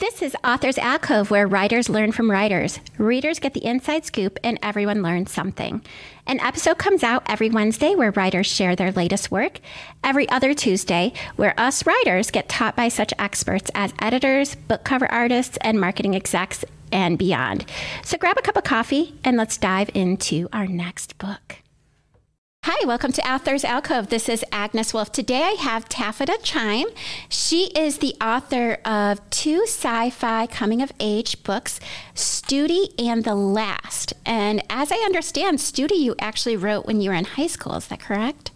This is Authors Alcove, where writers learn from writers. Readers get the inside scoop, and everyone learns something. An episode comes out every Wednesday where writers share their latest work, every other Tuesday, where us writers get taught by such experts as editors, book cover artists, and marketing execs, and beyond. So grab a cup of coffee and let's dive into our next book. Hi, welcome to Authors Alcove. This is Agnes Wolfe. Today I have Taffeta Chime. She is the author of two sci fi coming of age books, Stoodie and The Last. And as I understand, Stoodie you actually wrote when you were in high school. Is that correct?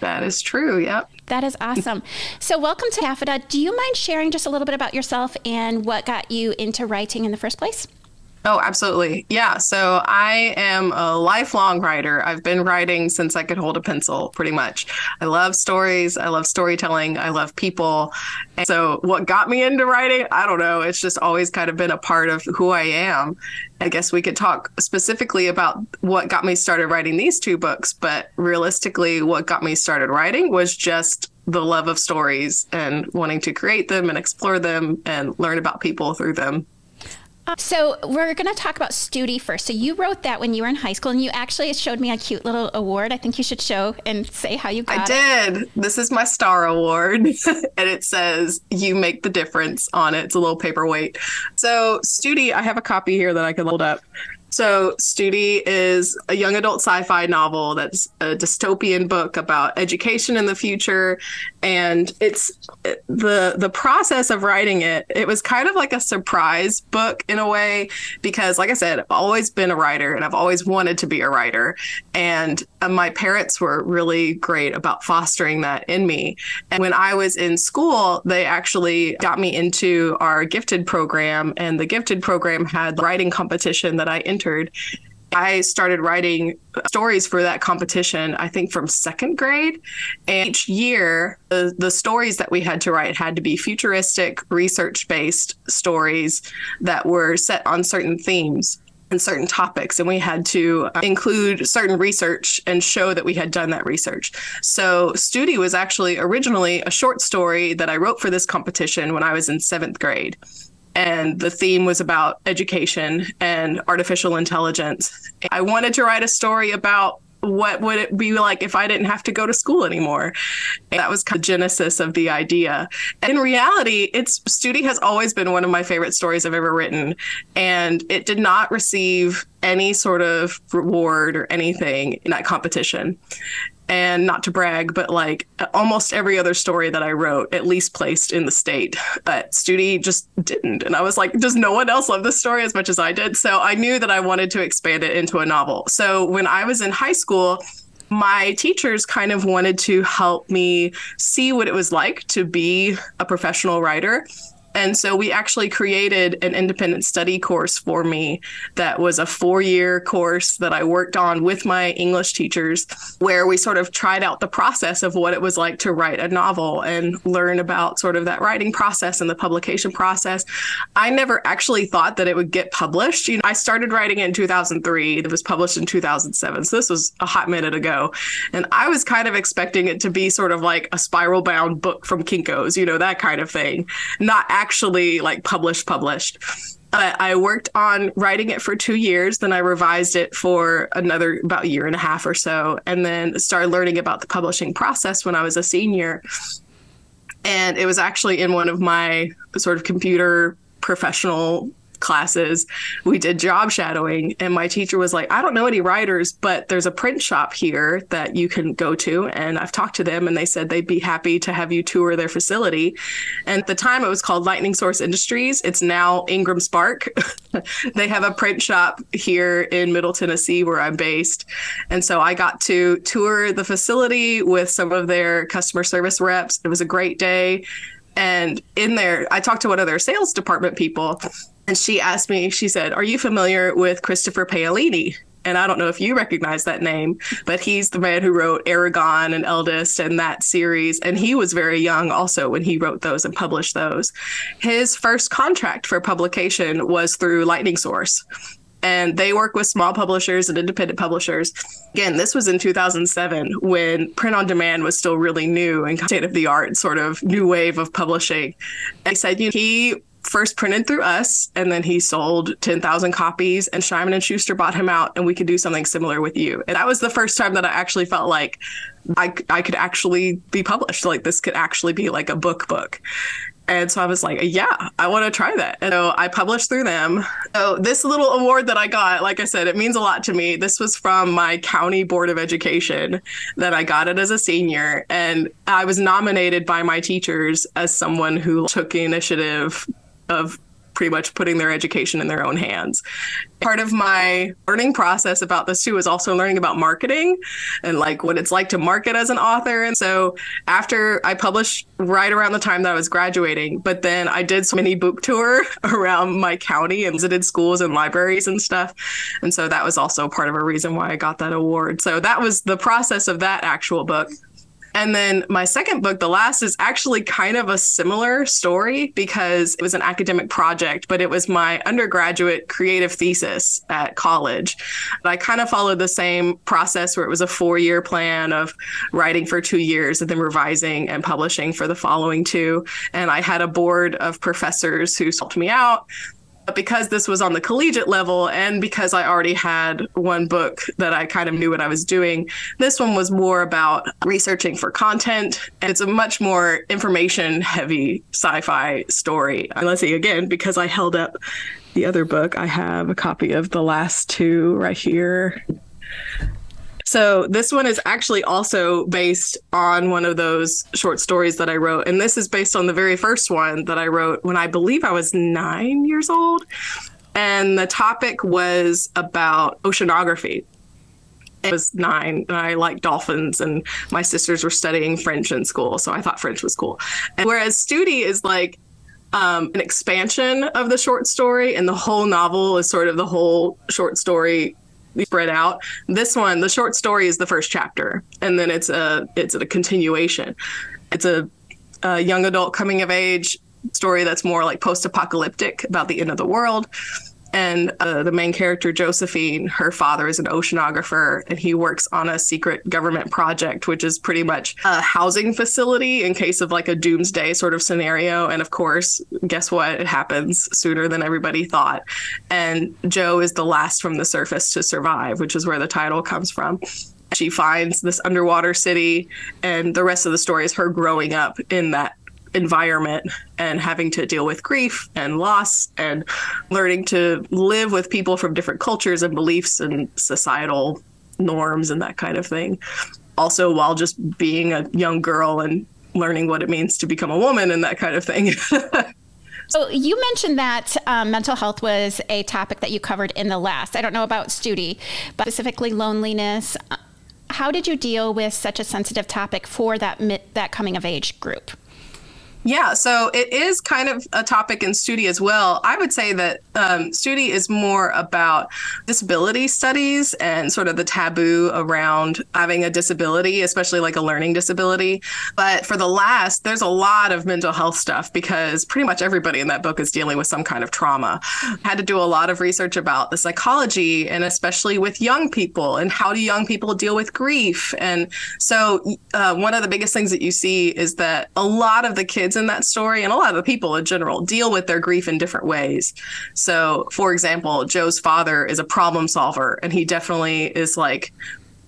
That is true. Yep. That is awesome. so, welcome to Taffeta. Do you mind sharing just a little bit about yourself and what got you into writing in the first place? Oh, absolutely. Yeah. So I am a lifelong writer. I've been writing since I could hold a pencil, pretty much. I love stories. I love storytelling. I love people. And so what got me into writing? I don't know. It's just always kind of been a part of who I am. I guess we could talk specifically about what got me started writing these two books, but realistically, what got me started writing was just the love of stories and wanting to create them and explore them and learn about people through them. So we're going to talk about Stoodie first. So you wrote that when you were in high school, and you actually showed me a cute little award. I think you should show and say how you got it. I did. It. This is my star award, and it says "You make the difference" on it. It's a little paperweight. So Stoodie, I have a copy here that I can hold up. So, Stoodie is a young adult sci fi novel that's a dystopian book about education in the future. And it's the the process of writing it, it was kind of like a surprise book in a way, because, like I said, I've always been a writer and I've always wanted to be a writer. And uh, my parents were really great about fostering that in me. And when I was in school, they actually got me into our gifted program, and the gifted program had writing competition that I entered entered, I started writing stories for that competition, I think from second grade. And each year, the, the stories that we had to write had to be futuristic, research based stories that were set on certain themes and certain topics. And we had to uh, include certain research and show that we had done that research. So, Stoodie was actually originally a short story that I wrote for this competition when I was in seventh grade and the theme was about education and artificial intelligence. I wanted to write a story about what would it be like if I didn't have to go to school anymore? And that was kind of the genesis of the idea. In reality, it's Stoodie has always been one of my favorite stories I've ever written, and it did not receive any sort of reward or anything in that competition and not to brag, but like almost every other story that I wrote at least placed in the state. But Stoodie just didn't. And I was like, does no one else love this story as much as I did? So I knew that I wanted to expand it into a novel. So when I was in high school, my teachers kind of wanted to help me see what it was like to be a professional writer and so we actually created an independent study course for me that was a four year course that I worked on with my English teachers, where we sort of tried out the process of what it was like to write a novel and learn about sort of that writing process and the publication process. I never actually thought that it would get published. You know, I started writing it in 2003, it was published in 2007. So this was a hot minute ago. And I was kind of expecting it to be sort of like a spiral bound book from Kinko's, you know, that kind of thing. Not actually like published published but I worked on writing it for two years. Then I revised it for another about a year and a half or so, and then started learning about the publishing process when I was a senior. And it was actually in one of my sort of computer professional classes, we did job shadowing. And my teacher was like, I don't know any writers, but there's a print shop here that you can go to. And I've talked to them and they said they'd be happy to have you tour their facility. And at the time, it was called Lightning Source Industries. It's now Ingram Spark. they have a print shop here in Middle Tennessee where I'm based. And so I got to tour the facility with some of their customer service reps. It was a great day. And in there, I talked to one of their sales department people, and she asked me, she said, Are you familiar with Christopher Paolini? And I don't know if you recognize that name, but he's the man who wrote Eragon and Eldest and that series. And he was very young also when he wrote those and published those. His first contract for publication was through Lightning Source and they work with small publishers and independent publishers. Again, this was in 2007 when print on demand was still really new and state of the art, sort of new wave of publishing. They said you know, he first printed through us, and then he sold 10,000 copies, and Simon and Schuster bought him out, and we could do something similar with you. And that was the first time that I actually felt like I, I could actually be published. Like this could actually be like a book book. And so I was like, yeah, I want to try that. And so I published through them. So this little award that I got, like I said, it means a lot to me. This was from my county board of education that I got it as a senior. And I was nominated by my teachers as someone who took initiative of pretty much putting their education in their own hands. Part of my learning process about this too is also learning about marketing and like what it's like to market as an author. And so after I published right around the time that I was graduating, but then I did so many book tour around my county and visited schools and libraries and stuff. And so that was also part of a reason why I got that award. So that was the process of that actual book. And then my second book, The Last, is actually kind of a similar story because it was an academic project, but it was my undergraduate creative thesis at college. I kind of followed the same process where it was a four year plan of writing for two years and then revising and publishing for the following two. And I had a board of professors who helped me out but because this was on the collegiate level and because I already had one book that I kind of knew what I was doing, this one was more about researching for content. And it's a much more information heavy sci fi story. And let's see, again, because I held up the other book, I have a copy of the last two right here. So this one is actually also based on one of those short stories that I wrote. And this is based on the very first one that I wrote when I believe I was nine years old. And the topic was about oceanography. I was nine and I liked dolphins, and my sisters were studying French in school. So I thought French was cool. And whereas Stoodie is like um, an expansion of the short story, and the whole novel is sort of the whole short story spread out. This one, the short story is the first chapter, and then it's a it's a continuation. It's a, a young adult coming of age story that's more like post apocalyptic about the end of the world and uh, the main character josephine her father is an oceanographer and he works on a secret government project which is pretty much a housing facility in case of like a doomsday sort of scenario. And of course guess what? It happens sooner than everybody thought. And joe is the last from the surface to survive which is where the title comes from. She finds this underwater city and the rest of the story is her growing up in that environment and having to deal with grief and loss and learning to live with people from different cultures and beliefs and societal norms and that kind of thing. Also, while just being a young girl and learning what it means to become a woman and that kind of thing. So you mentioned that um, mental health was a topic that you covered in the last. I don't know about Stoodie, but specifically loneliness. How did you deal with such a sensitive topic for that that coming of age group? Yeah, so it is kind of a topic in Stoodie as well. I would say that um, Stoodie is more about disability studies and sort of the taboo around having a disability, especially like a learning disability. But for the last, there's a lot of mental health stuff because pretty much everybody in that book is dealing with some kind of trauma. Had to do a lot of research about the psychology and especially with young people and how do young people deal with grief. And so uh, one of the biggest things that you see is that a lot of the kids kids in that story and a lot of the people in general deal with their grief in different ways. So, for example, Joe's father is a problem solver and he definitely is like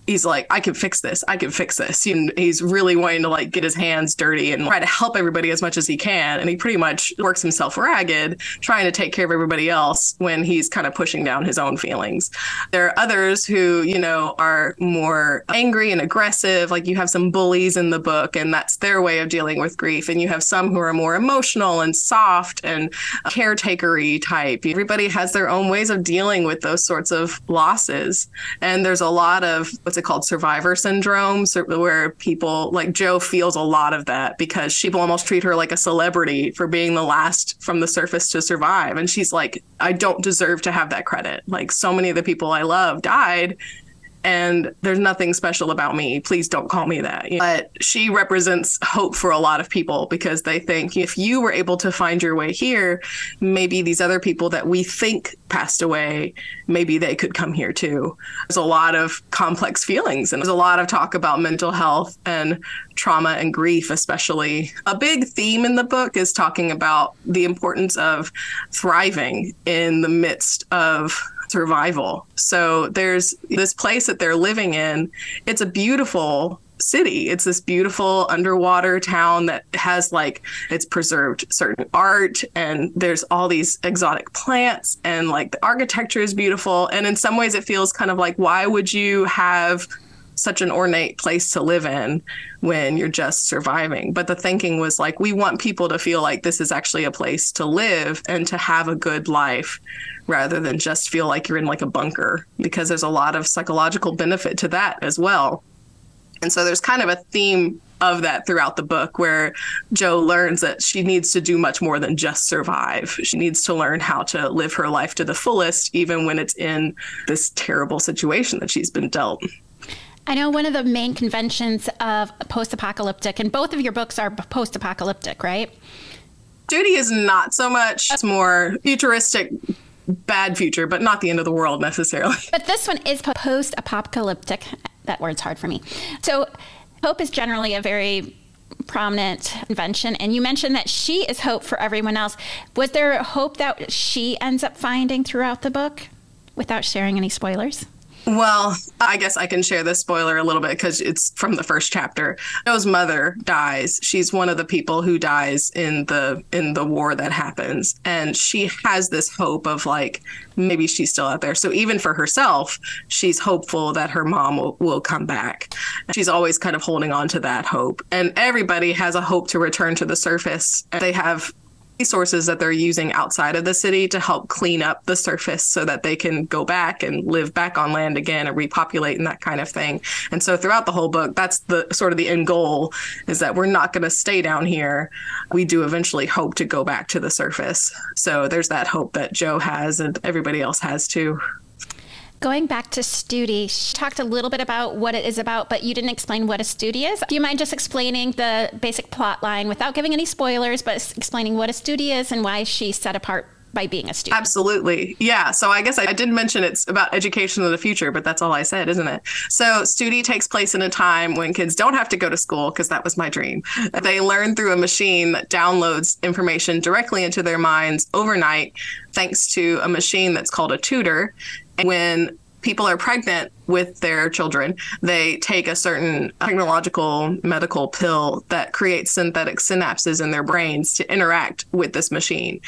he's like, I can fix this. I can fix this. And he's really wanting to like get his hands dirty and try to help everybody as much as he can. And he pretty much works himself ragged trying to take care of everybody else when he's kind of pushing down his own feelings. There are others who, you know, are more angry and aggressive. Like you have some bullies in the book, and that's their way of dealing with grief. And you have some who are more emotional and soft and caretakery type. Everybody has their own ways of dealing with those sorts of losses. And there's a lot of what's it called? Survivor syndrome where people like joe feels a lot of that because will almost treat her like a celebrity for being the last from the surface to survive. And she's like i don't deserve to have that credit. Like so many of the people i love died and there's nothing special about me. Please don't call me that. But she represents hope for a lot of people because they think if you were able to find your way here, maybe these other people that we think passed away, maybe they could come here too. There's a lot of complex feelings and there's a lot of talk about mental health and trauma and grief, especially. A big theme in the book is talking about the importance of thriving in the midst of survival. So there's this place that they're living in. It's a beautiful city. It's this beautiful underwater town that has like it's preserved certain art and there's all these exotic plants and like the architecture is beautiful and in some ways it feels kind of like why would you have such an ornate place to live in when you're just surviving. But the thinking was like, we want people to feel like this is actually a place to live and to have a good life rather than just feel like you're in like a bunker, because there's a lot of psychological benefit to that as well. And so there's kind of a theme of that throughout the book where Jo learns that she needs to do much more than just survive. She needs to learn how to live her life to the fullest, even when it's in this terrible situation that she's been dealt. I know one of the main conventions of post apocalyptic, and both of your books are post apocalyptic, right? Stoodie is not so much. It's more futuristic, bad future, but not the end of the world necessarily. But this one is post apocalyptic. That word's hard for me. So, hope is generally a very prominent invention. And you mentioned that she is hope for everyone else. Was there hope that she ends up finding throughout the book without sharing any spoilers? Well, I guess I can share this spoiler a little bit because it's from the first chapter. Jo's mother dies. She's one of the people who dies in the in the war that happens, and she has this hope of like maybe she's still out there. So even for herself, she's hopeful that her mom will, will come back. She's always kind of holding on to that hope, and everybody has a hope to return to the surface. They have resources that they're using outside of the city to help clean up the surface so that they can go back and live back on land again and repopulate and that kind of thing. And so throughout the whole book, that's the sort of the end goal is that we're not going to stay down here. We do eventually hope to go back to the surface. So there's that hope that Joe has and everybody else has too. Going back to Stoodie, she talked a little bit about what it is about, but you didn't explain what a Stoodie is. Do you mind just explaining the basic plot line without giving any spoilers, but explaining what a Stoodie is and why she's set apart by being a student. Absolutely. Yeah. So I guess I, I did mention it's about education of the future, but that's all I said, isn't it? So Stoodie takes place in a time when kids don't have to go to school because that was my dream. They learn through a machine that downloads information directly into their minds overnight, thanks to a machine that's called a tutor. When people are pregnant with their children, they take a certain technological medical pill that creates synthetic synapses in their brains to interact with this machine.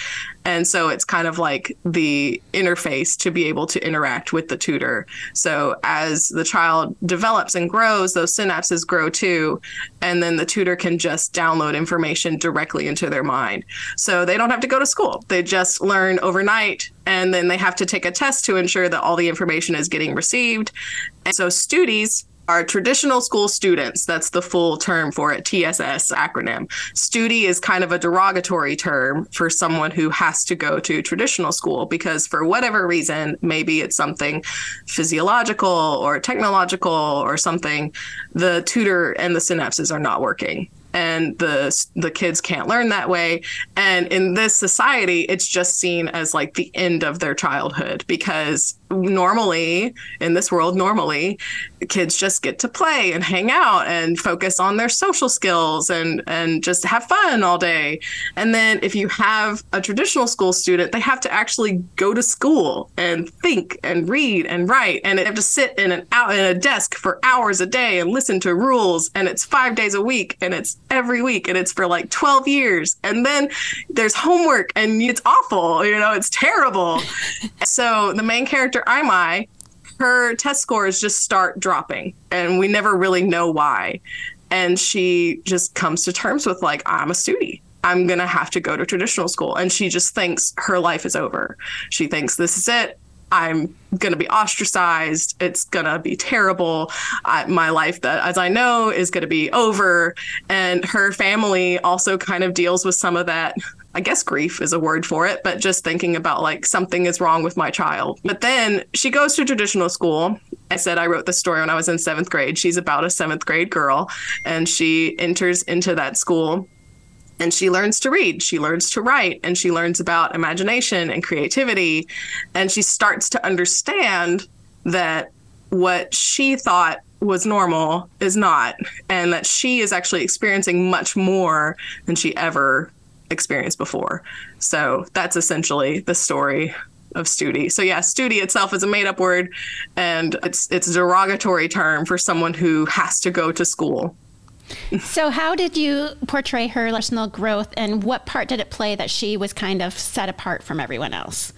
And so it's kind of like the interface to be able to interact with the tutor. So as the child develops and grows, those synapses grow too. And then the tutor can just download information directly into their mind. So they don't have to go to school, they just learn overnight. And then they have to take a test to ensure that all the information is getting received and so stoodies are traditional school students. That's the full term for it, TSS acronym. Stoodie is kind of a derogatory term for someone who has to go to traditional school because, for whatever reason, maybe it's something physiological or technological or something, the tutor and the synapses are not working and the the kids can't learn that way and in this society it's just seen as like the end of their childhood because normally in this world normally kids just get to play and hang out and focus on their social skills and and just have fun all day. And then if you have a traditional school student they have to actually go to school and think and read and write. And they have to sit in an out in a desk for hours a day and listen to rules. And it's 5 days a week and it's every week and it's for like 12 years. And then there's homework and it's awful you know it's terrible. So the main character Imai her test scores just start dropping and we never really know why. And she just comes to terms with like i'm a stoodie i'm going to have to go to traditional school. And she just thinks her life is over. She thinks this is it. I'm going to be ostracized. It's going to be terrible. I, my life that as i know is going to be over. And her family also kind of deals with some of that I guess grief is a word for it, but just thinking about like something is wrong with my child. But then she goes to traditional school I said I wrote the story when I was in seventh grade. She's about a seventh grade girl, and she enters into that school and she learns to read, she learns to write, and she learns about imagination and creativity. And she starts to understand that what she thought was normal is not, and that she is actually experiencing much more than she ever experienced before. So that's essentially the story of stoodie. So yeah, stoodie itself is a made up word and it's it's a derogatory term for someone who has to go to school. So how did you portray her personal growth and what part did it play that she was kind of set apart from everyone else?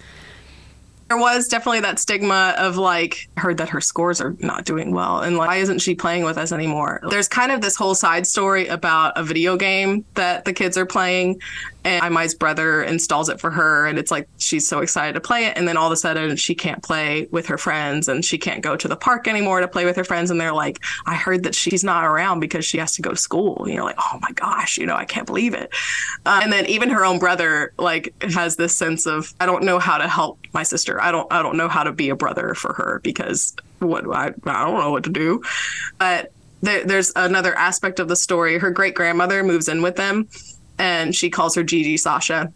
There was definitely that stigma of like heard that her scores are not doing well and like why isn't she playing with us anymore? There's kind of this whole side story about a video game that the kids are playing and Imai's brother installs it for her and it's like she's so excited to play it and then all of a sudden she can't play with her friends and she can't go to the park anymore to play with her friends and they're like I heard that she's not around because she has to go to school. And you're like oh my gosh you know I can't believe it. Uh, and then even her own brother like has this sense of I don't know how to help my sister. I don't I don't know how to be a brother for her because what I I don't know what to do. But there, there's another aspect of the story. Her great grandmother moves in with them and she calls her Gigi Sasha.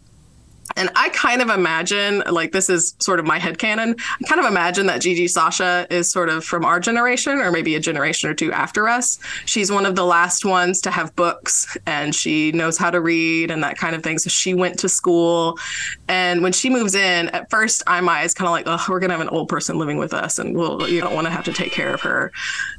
And I kind of imagine, like, this is sort of my head canon. I kind of imagine that Gigi Sasha is sort of from our generation or maybe a generation or two after us. She's one of the last ones to have books and she knows how to read and that kind of thing. So she went to school. And when she moves in, at first, Imai is kind of like, oh, we're going to have an old person living with us and we'll, you don't want to have to take care of her.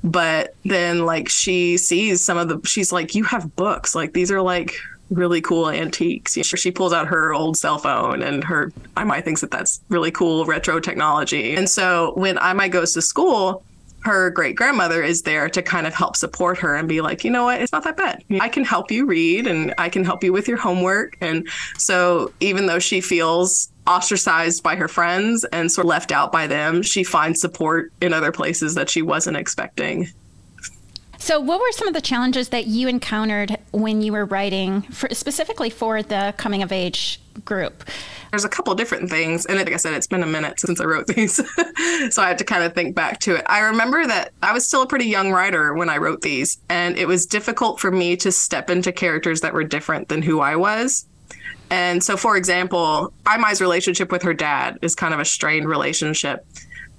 But then, like, she sees some of the, she's like, you have books. Like, these are like, really cool antiques. She pulls out her old cell phone and her Imai thinks that that's really cool retro technology. And so when Imai goes to school, her great grandmother is there to kind of help support her and be like, you know what, it's not that bad. I can help you read and I can help you with your homework. And so even though she feels ostracized by her friends and sort of left out by them, she finds support in other places that she wasn't expecting. So, what were some of the challenges that you encountered when you were writing, for, specifically for the coming of age group? There's a couple different things. And like I said, it's been a minute since I wrote these. so I had to kind of think back to it. I remember that I was still a pretty young writer when I wrote these, and it was difficult for me to step into characters that were different than who I was. And so, for example, Imai's relationship with her dad is kind of a strained relationship.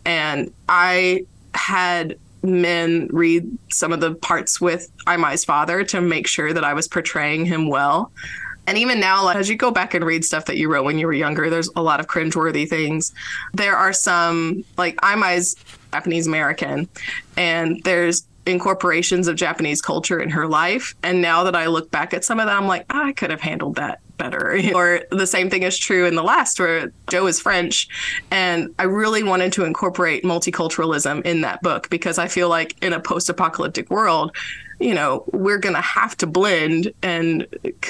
And I had men read some of the parts with Imai's father to make sure that I was portraying him well. And even now, like, as you go back and read stuff that you wrote when you were younger, there's a lot of cringeworthy things. There are some, like, I'm Imai's Japanese American, and there's incorporations of Japanese culture in her life. And now that I look back at some of that, I'm like, oh, I could have handled that better. or the same thing is true in the last, where Joe is French. And I really wanted to incorporate multiculturalism in that book because I feel like in a post apocalyptic world, you know, we're going to have to blend and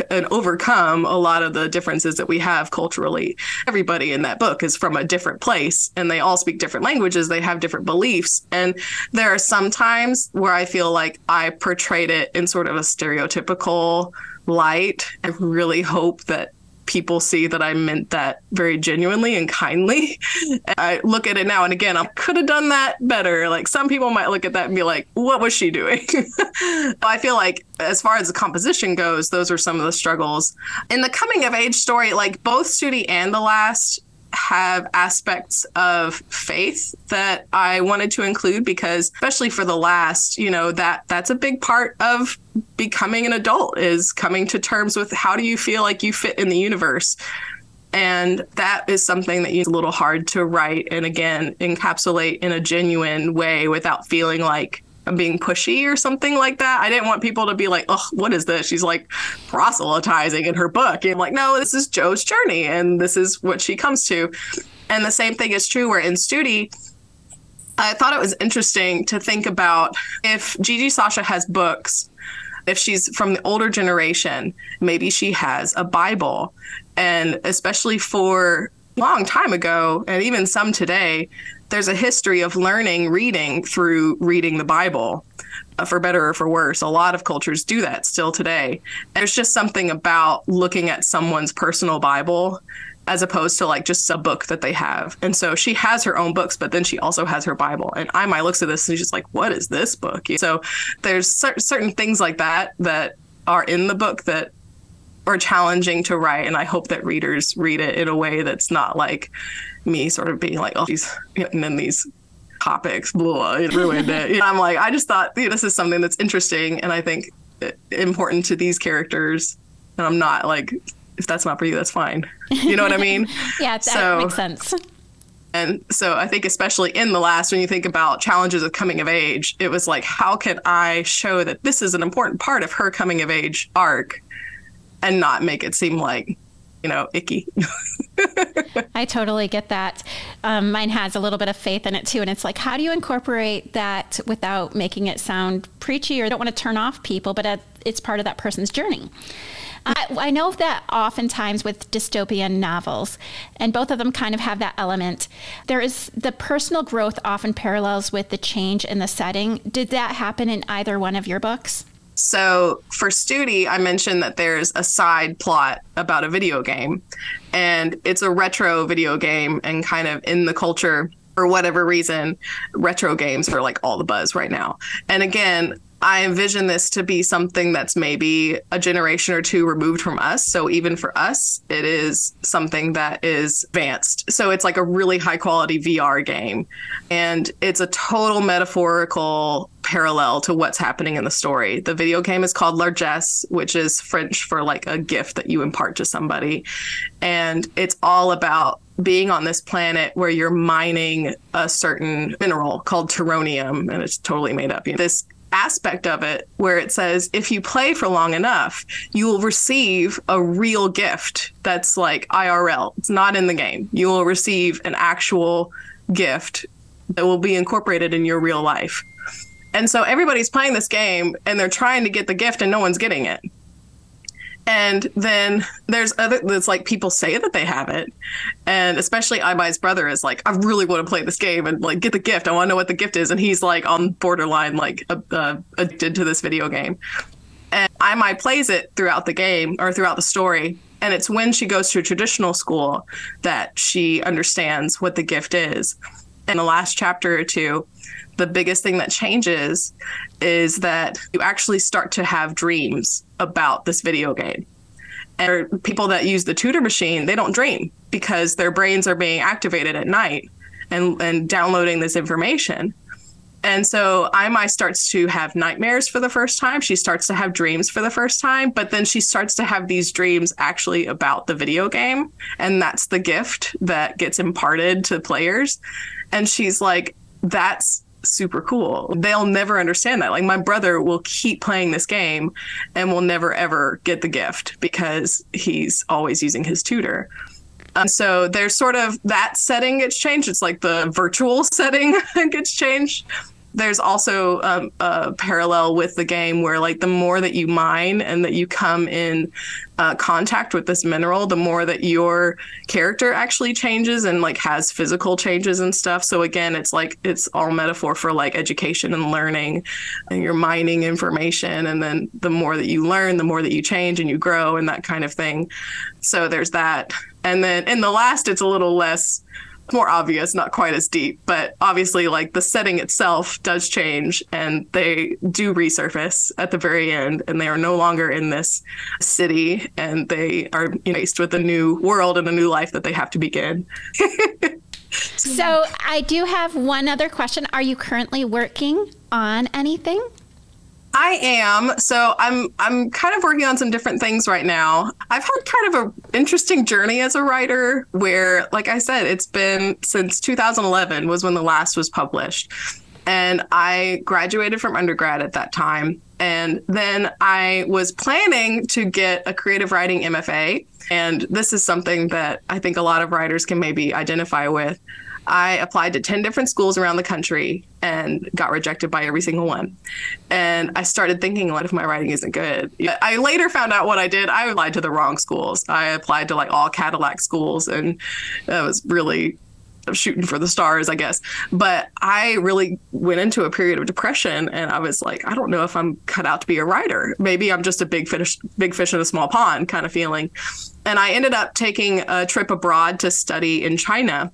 and overcome a lot of the differences that we have culturally. Everybody in that book is from a different place and they all speak different languages, they have different beliefs. And there are some times where I feel like I portrayed it in sort of a stereotypical light. I really hope that people see that I meant that very genuinely and kindly. I look at it now and again, I could have done that better. Like some people might look at that and be like, what was she doing? I feel like as far as the composition goes, those are some of the struggles. In the coming of age story, like both Stoodie and The Last have aspects of faith that I wanted to include because especially for the last, you know, that that's a big part of becoming an adult is coming to terms with how do you feel like you fit in the universe. And that is something that is a little hard to write and again encapsulate in a genuine way without feeling like I'm being pushy or something like that. I didn't want people to be like, oh, what is this? She's like proselytizing in her book. And I'm like, no, this is Joe's journey and this is what she comes to. And the same thing is true where in Stoodie, I thought it was interesting to think about if Gigi Sasha has books, if she's from the older generation, maybe she has a Bible. And especially for long time ago, and even some today, there's a history of learning reading through reading the Bible, uh, for better or for worse. A lot of cultures do that still today. And there's just something about looking at someone's personal Bible as opposed to like just a book that they have. And so she has her own books, but then she also has her Bible. And Imai looks at this and she's like, "What is this book?" So there's cer- certain things like that that are in the book that are challenging to write, and I hope that readers read it in a way that's not like me sort of being like, "Oh, she's getting in these." topics blah it ruined it you know, i'm like i just thought you know, this is something that's interesting and i think important to these characters and i'm not like if that's not for you, that's fine. You know what I mean? yeah, that so, makes sense. And so I think, especially in the last, when you think about challenges of coming of age, it was like, how can I show that this is an important part of her coming of age arc and not make it seem like, you know, icky? I totally get that. Um, mine has a little bit of faith in it too. And it's like, how do you incorporate that without making it sound preachy or don't want to turn off people, but it's part of that person's journey? I, I know that oftentimes with dystopian novels, and both of them kind of have that element, there is the personal growth often parallels with the change in the setting. Did that happen in either one of your books? So for Stoodie, I mentioned that there's a side plot about a video game, and it's a retro video game, and kind of in the culture for whatever reason, retro games are like all the buzz right now. And again, I envision this to be something that's maybe a generation or two removed from us. So even for us, it is something that is advanced. So it's like a really high quality VR game. And it's a total metaphorical parallel to what's happening in the story. The video game is called Largesse, which is French for like a gift that you impart to somebody. And it's all about being on this planet where you're mining a certain mineral called teronium and it's totally made up. You know, This aspect of it where it says if you play for long enough, you will receive a real gift that's like IRL. It's not in the game. You will receive an actual gift that will be incorporated in your real life. And so everybody's playing this game and they're trying to get the gift and no one's getting it and then there's other it's like people say that they have it. And especially Imai's brother is like i really want to play this game and like get the gift. I want to know what the gift is. And he's like on borderline like uh, addicted to this video game. And Imai plays it throughout the game or throughout the story. And it's when she goes to a traditional school that she understands what the gift is. In the last chapter or two the biggest thing that changes is that you actually start to have dreams about this video game. And people that use the tutor machine, they don't dream because their brains are being activated at night and, and downloading this information. And so Imai starts to have nightmares for the first time. She starts to have dreams for the first time, but then she starts to have these dreams actually about the video game. And that's the gift that gets imparted to players. And she's like, that's super cool. They'll never understand that. Like my brother will keep playing this game and will never ever get the gift because he's always using his tutor. And so there's sort of that setting gets changed. It's like the virtual setting gets changed there's also um, a parallel with the game where like the more that you mine and that you come in uh, contact with this mineral the more that your character actually changes and like has physical changes and stuff. So again it's like it's all metaphor for like education and learning and you're mining information. And then the more that you learn the more that you change and you grow and that kind of thing. So there's that. And then in the last it's a little less more obvious, not quite as deep, but obviously, like the setting itself does change and they do resurface at the very end, and they are no longer in this city and they are faced with a new world and a new life that they have to begin. so, I do have one other question. Are you currently working on anything? I am. So I'm I'm kind of working on some different things right now. I've had kind of an interesting journey as a writer where like I said it's been since 2011 was when the last was published. And I graduated from undergrad at that time. And then I was planning to get a creative writing MFA. And this is something that I think a lot of writers can maybe identify with. I applied to 10 different schools around the country and got rejected by every single one. And I started thinking, what if my writing isn't good? I later found out what I did. I applied to the wrong schools. I applied to like all Cadillac schools, and that was really shooting for the stars, I guess. But I really went into a period of depression and I was like, I don't know if I'm cut out to be a writer. Maybe I'm just a big fish big fish in a small pond kind of feeling. And I ended up taking a trip abroad to study in China.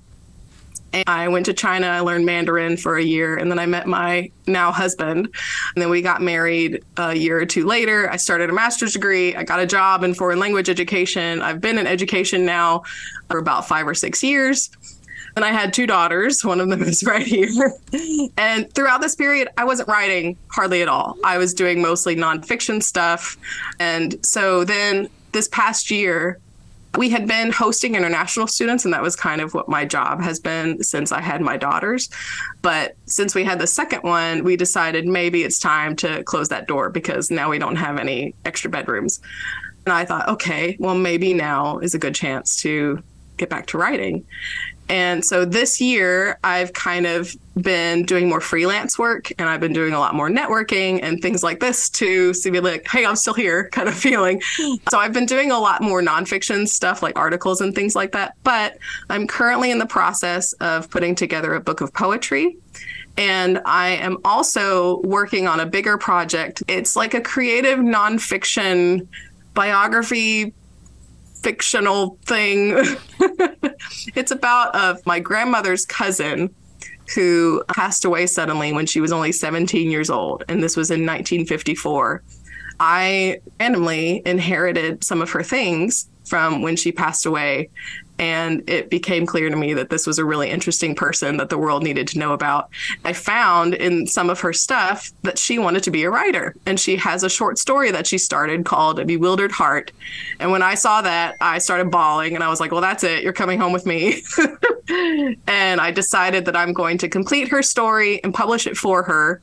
And I went to China, I learned Mandarin for a year, and then I met my now husband. And then we got married a year or two later. I started a master's degree. I got a job in foreign language education. I've been in education now for about five or six years. And I had two daughters. One of them is right here. and throughout this period, I wasn't writing hardly at all. I was doing mostly nonfiction stuff. And so then this past year, we had been hosting international students, and that was kind of what my job has been since I had my daughters. But since we had the second one, we decided maybe it's time to close that door because now we don't have any extra bedrooms. And I thought, okay, well, maybe now is a good chance to get back to writing. And so this year, I've kind of been doing more freelance work and I've been doing a lot more networking and things like this to see like, hey, I'm still here kind of feeling. So I've been doing a lot more nonfiction stuff like articles and things like that. But I'm currently in the process of putting together a book of poetry. And I am also working on a bigger project. It's like a creative nonfiction biography fictional thing. it's about uh, my grandmother's cousin who passed away suddenly when she was only 17 years old, and this was in 1954. I randomly inherited some of her things from when she passed away, and it became clear to me that this was a really interesting person that the world needed to know about. I found in some of her stuff that she wanted to be a writer, and she has a short story that she started called A Bewildered Heart. And when I saw that, I started bawling, and I was like, well, that's it. You're coming home with me. and I decided that I'm going to complete her story and publish it for her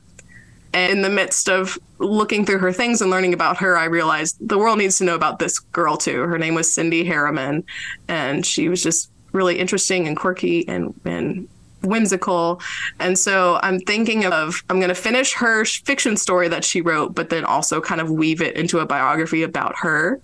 and in the midst of looking through her things and learning about her, I realized the world needs to know about this girl too. Her name was Cindy Harriman, and she was just really interesting and quirky and and whimsical. And so I'm thinking of I'm going to finish her fiction story that she wrote, but then also kind of weave it into a biography about her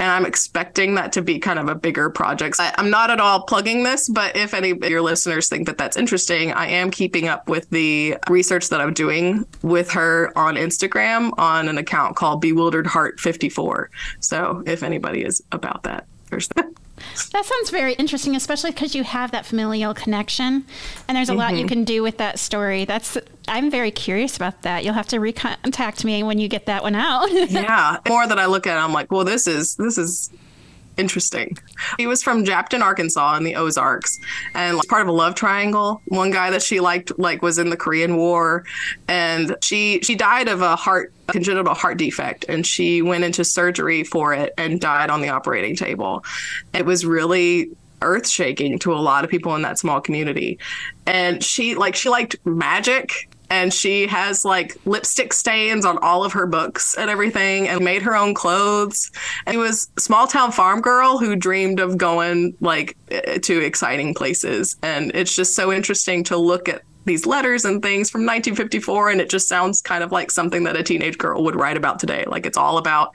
and I'm expecting that to be kind of a bigger project. I, am not at all plugging this, but if any of your listeners think that that's interesting, I am keeping up with the research that I'm doing with her on Instagram on an account called Bewildered Heart 54. So if anybody is about that, there's that. That sounds very interesting, especially because you have that familial connection, and there's a mm-hmm. lot you mm-hmm. can do with that story. That's I'm very curious about that. You'll have to recontact me when you get that one out. yeah, more that I look at, I'm like, well, this is this is interesting. He was from Japton, Arkansas in the Ozarks and like, part of a love triangle. One guy that she liked like was in the Korean War and she she died of a heart congenital heart defect and she went into surgery for it and died on the operating table. It was really earth shaking to a lot of people in that small community. And she like she liked magic and she has like lipstick stains on all of her books and everything and made her own clothes and she was small town farm girl who dreamed of going like to exciting places and it's just so interesting to look at these letters and things from 1954 and it just sounds kind of like something that a teenage girl would write about today like it's all about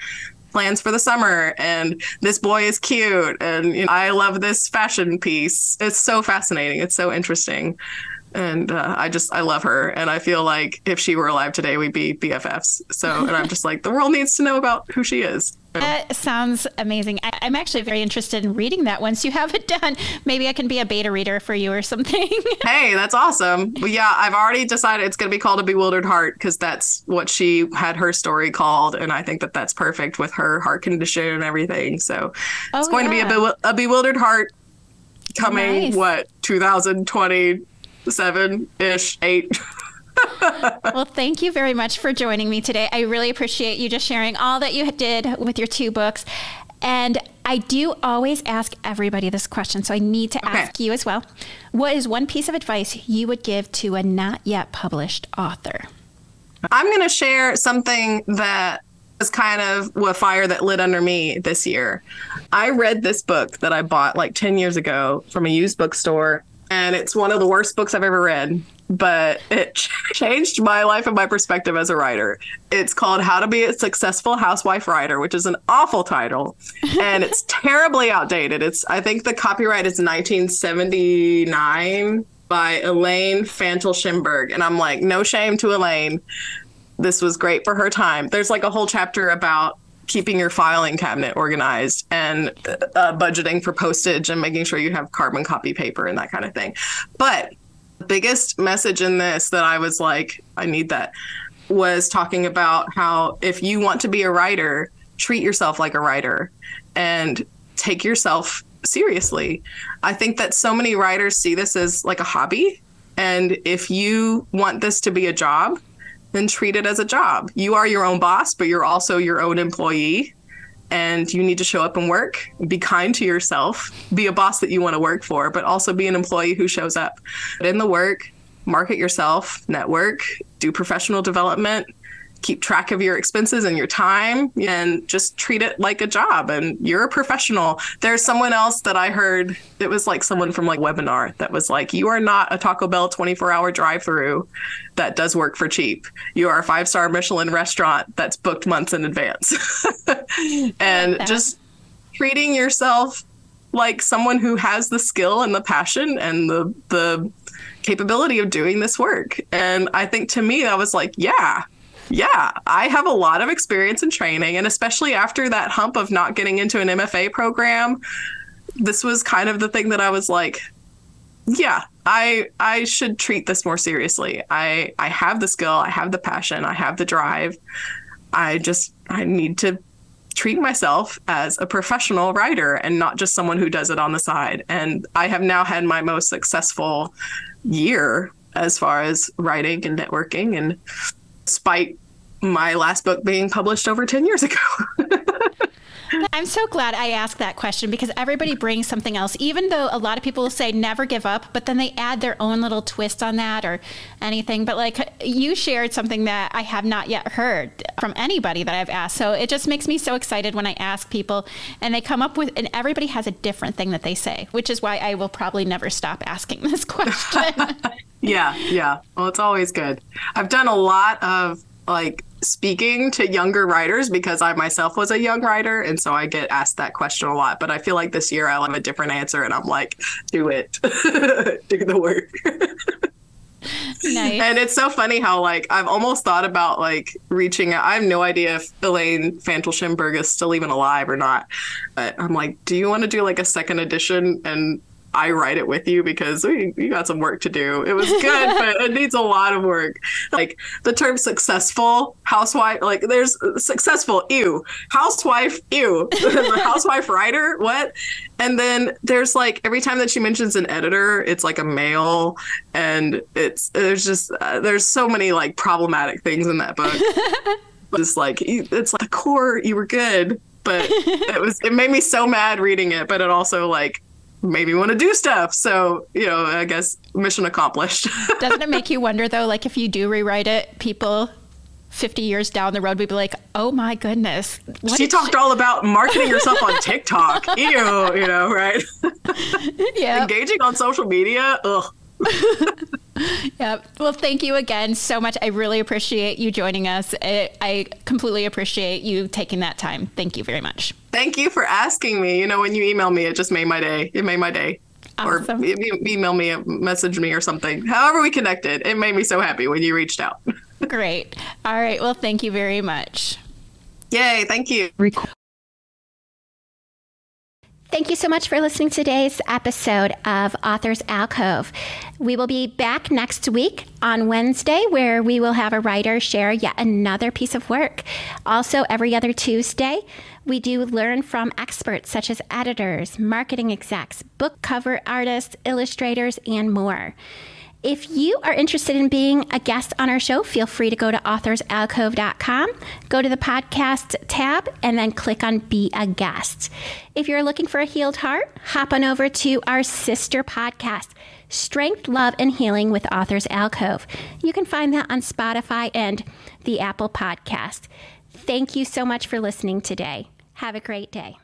plans for the summer and this boy is cute and you know, I love this fashion piece. It's so fascinating. It's so interesting and uh, I just I love her, and I feel like if she were alive today, we'd be BFFs. So, and I'm just like the world needs to know about who she is. That sounds amazing. I, am actually very interested in reading that once you have it done. Maybe I can be a beta reader for you or something. hey, that's awesome. Well, yeah, I've already decided it's going to be called A Bewildered Heart because that's what she had her story called. And I think that that's perfect with her heart condition and everything. So oh, it's going yeah. to be a, be- a Bewildered Heart coming, nice. what, 2020 seven ish, eight. well, thank you very much for joining me today. I really appreciate you just sharing all that you did with your two books. And I do always ask everybody this question, so I need to okay. ask you as well. What is one piece of advice you would give to a not yet published author? I'm going to share something that was kind of a fire that lit under me this year. I read this book that I bought like 10 years ago from a used bookstore and it's one of the worst books I've ever read, but it changed my life and my perspective as a writer. It's called How to Be a Successful Housewife Writer, which is an awful title, and it's terribly outdated. It's I think the copyright is 1979 by Elaine Fantle Shimberg, and I'm like, no shame to Elaine. This was great for her time. There's like a whole chapter about keeping your filing cabinet organized and uh, budgeting for postage and making sure you have carbon copy paper and that kind of thing. But the biggest message in this that I was like, I need that was talking about how if you want to be a writer, treat yourself like a writer and take yourself seriously. I think that so many writers see this as like a hobby. And if you want this to be a job, then treat it as a job. You are your own boss, but you're also your own employee. And you need to show up and work, be kind to yourself, be a boss that you want to work for, but also be an employee who shows up. But in the work, market yourself, network, do professional development, keep track of your expenses and your time and just treat it like a job. And you're a professional. There's someone else that i heard it was like someone from like webinar that was like you are not a taco bell 24 hour drive through that does work for cheap. You are a five star michelin restaurant that's booked months in advance. And just treating yourself like someone who has the skill and the passion and the the capability of doing this work. And i think to me that was like yeah yeah, I have a lot of experience in training, and especially after that hump of not getting into an MFA program, this was kind of the thing that I was like, yeah, I I should treat this more seriously. I I have the skill, I have the passion, I have the drive. I just I need to treat myself as a professional writer and not just someone who does it on the side. And I have now had my most successful year as far as writing and networking and despite my last book being published over 10 years ago. I'm so glad I asked that question because everybody brings something else, even though a lot of people say never give up, but then they add their own little twist on that or anything. But like you shared something that I have not yet heard from anybody that I've asked. So it just makes me so excited when I ask people and they come up with, and everybody has a different thing that they say, which is why I will probably never stop asking this question. yeah, yeah. Well, it's always good. I've done a lot of like speaking to younger writers because I myself was a young writer. And so I get asked that question a lot. But I feel like this year I'll have a different answer and I'm like, do it, do the work. Nice. And it's so funny how like I've almost thought about like reaching out. I have no idea if Elaine Fantle is still even alive or not. But I'm like, do you want to do like a second edition and I write it with you because we, you got some work to do. It was good, but it needs a lot of work. Like the term successful housewife, like there's successful, ew. Housewife, ew. housewife writer, what? And then there's like every time that she mentions an editor, it's like a male, and it's there's just uh, there's so many like problematic things in that book. just like it's like the core, you were good, but it was it made me so mad reading it, but it also like made me want to do stuff. So, you know, I guess mission accomplished. Doesn't it make you wonder though, like if you do rewrite it, people 50 years down the road would be like, oh my goodness. She talked she- all about marketing herself on TikTok. Ew, you know, right? Yeah. Engaging on social media. Ugh. yeah. Well, thank you again so much. I really appreciate you joining us. I, I, completely appreciate you taking that time. Thank you very much. Thank you for asking me. You know, when you email me, it just made my day. It made my day. Awesome. Or email me, uh, message me, or something. However, we connected, it made me so happy when you reached out. Great. All right. Well, thank you very much. Yay. Thank you. Thank you so much for listening to today's episode of Authors Alcove. We will be back next week on Wednesday, where we will have a writer share yet another piece of work. Also, every other Tuesday, we do learn from experts such as editors, marketing execs, book cover artists, illustrators, and more. If you are interested in being a guest on our show, feel free to go to authorsalcove.com, go to the podcast tab, and then click on Be a Guest. If you're looking for a healed heart, hop on over to our sister podcast, Strength, Love, and Healing with Authors Alcove. You can find that on Spotify and the Apple Podcast. Thank you so much for listening today. Have a great day.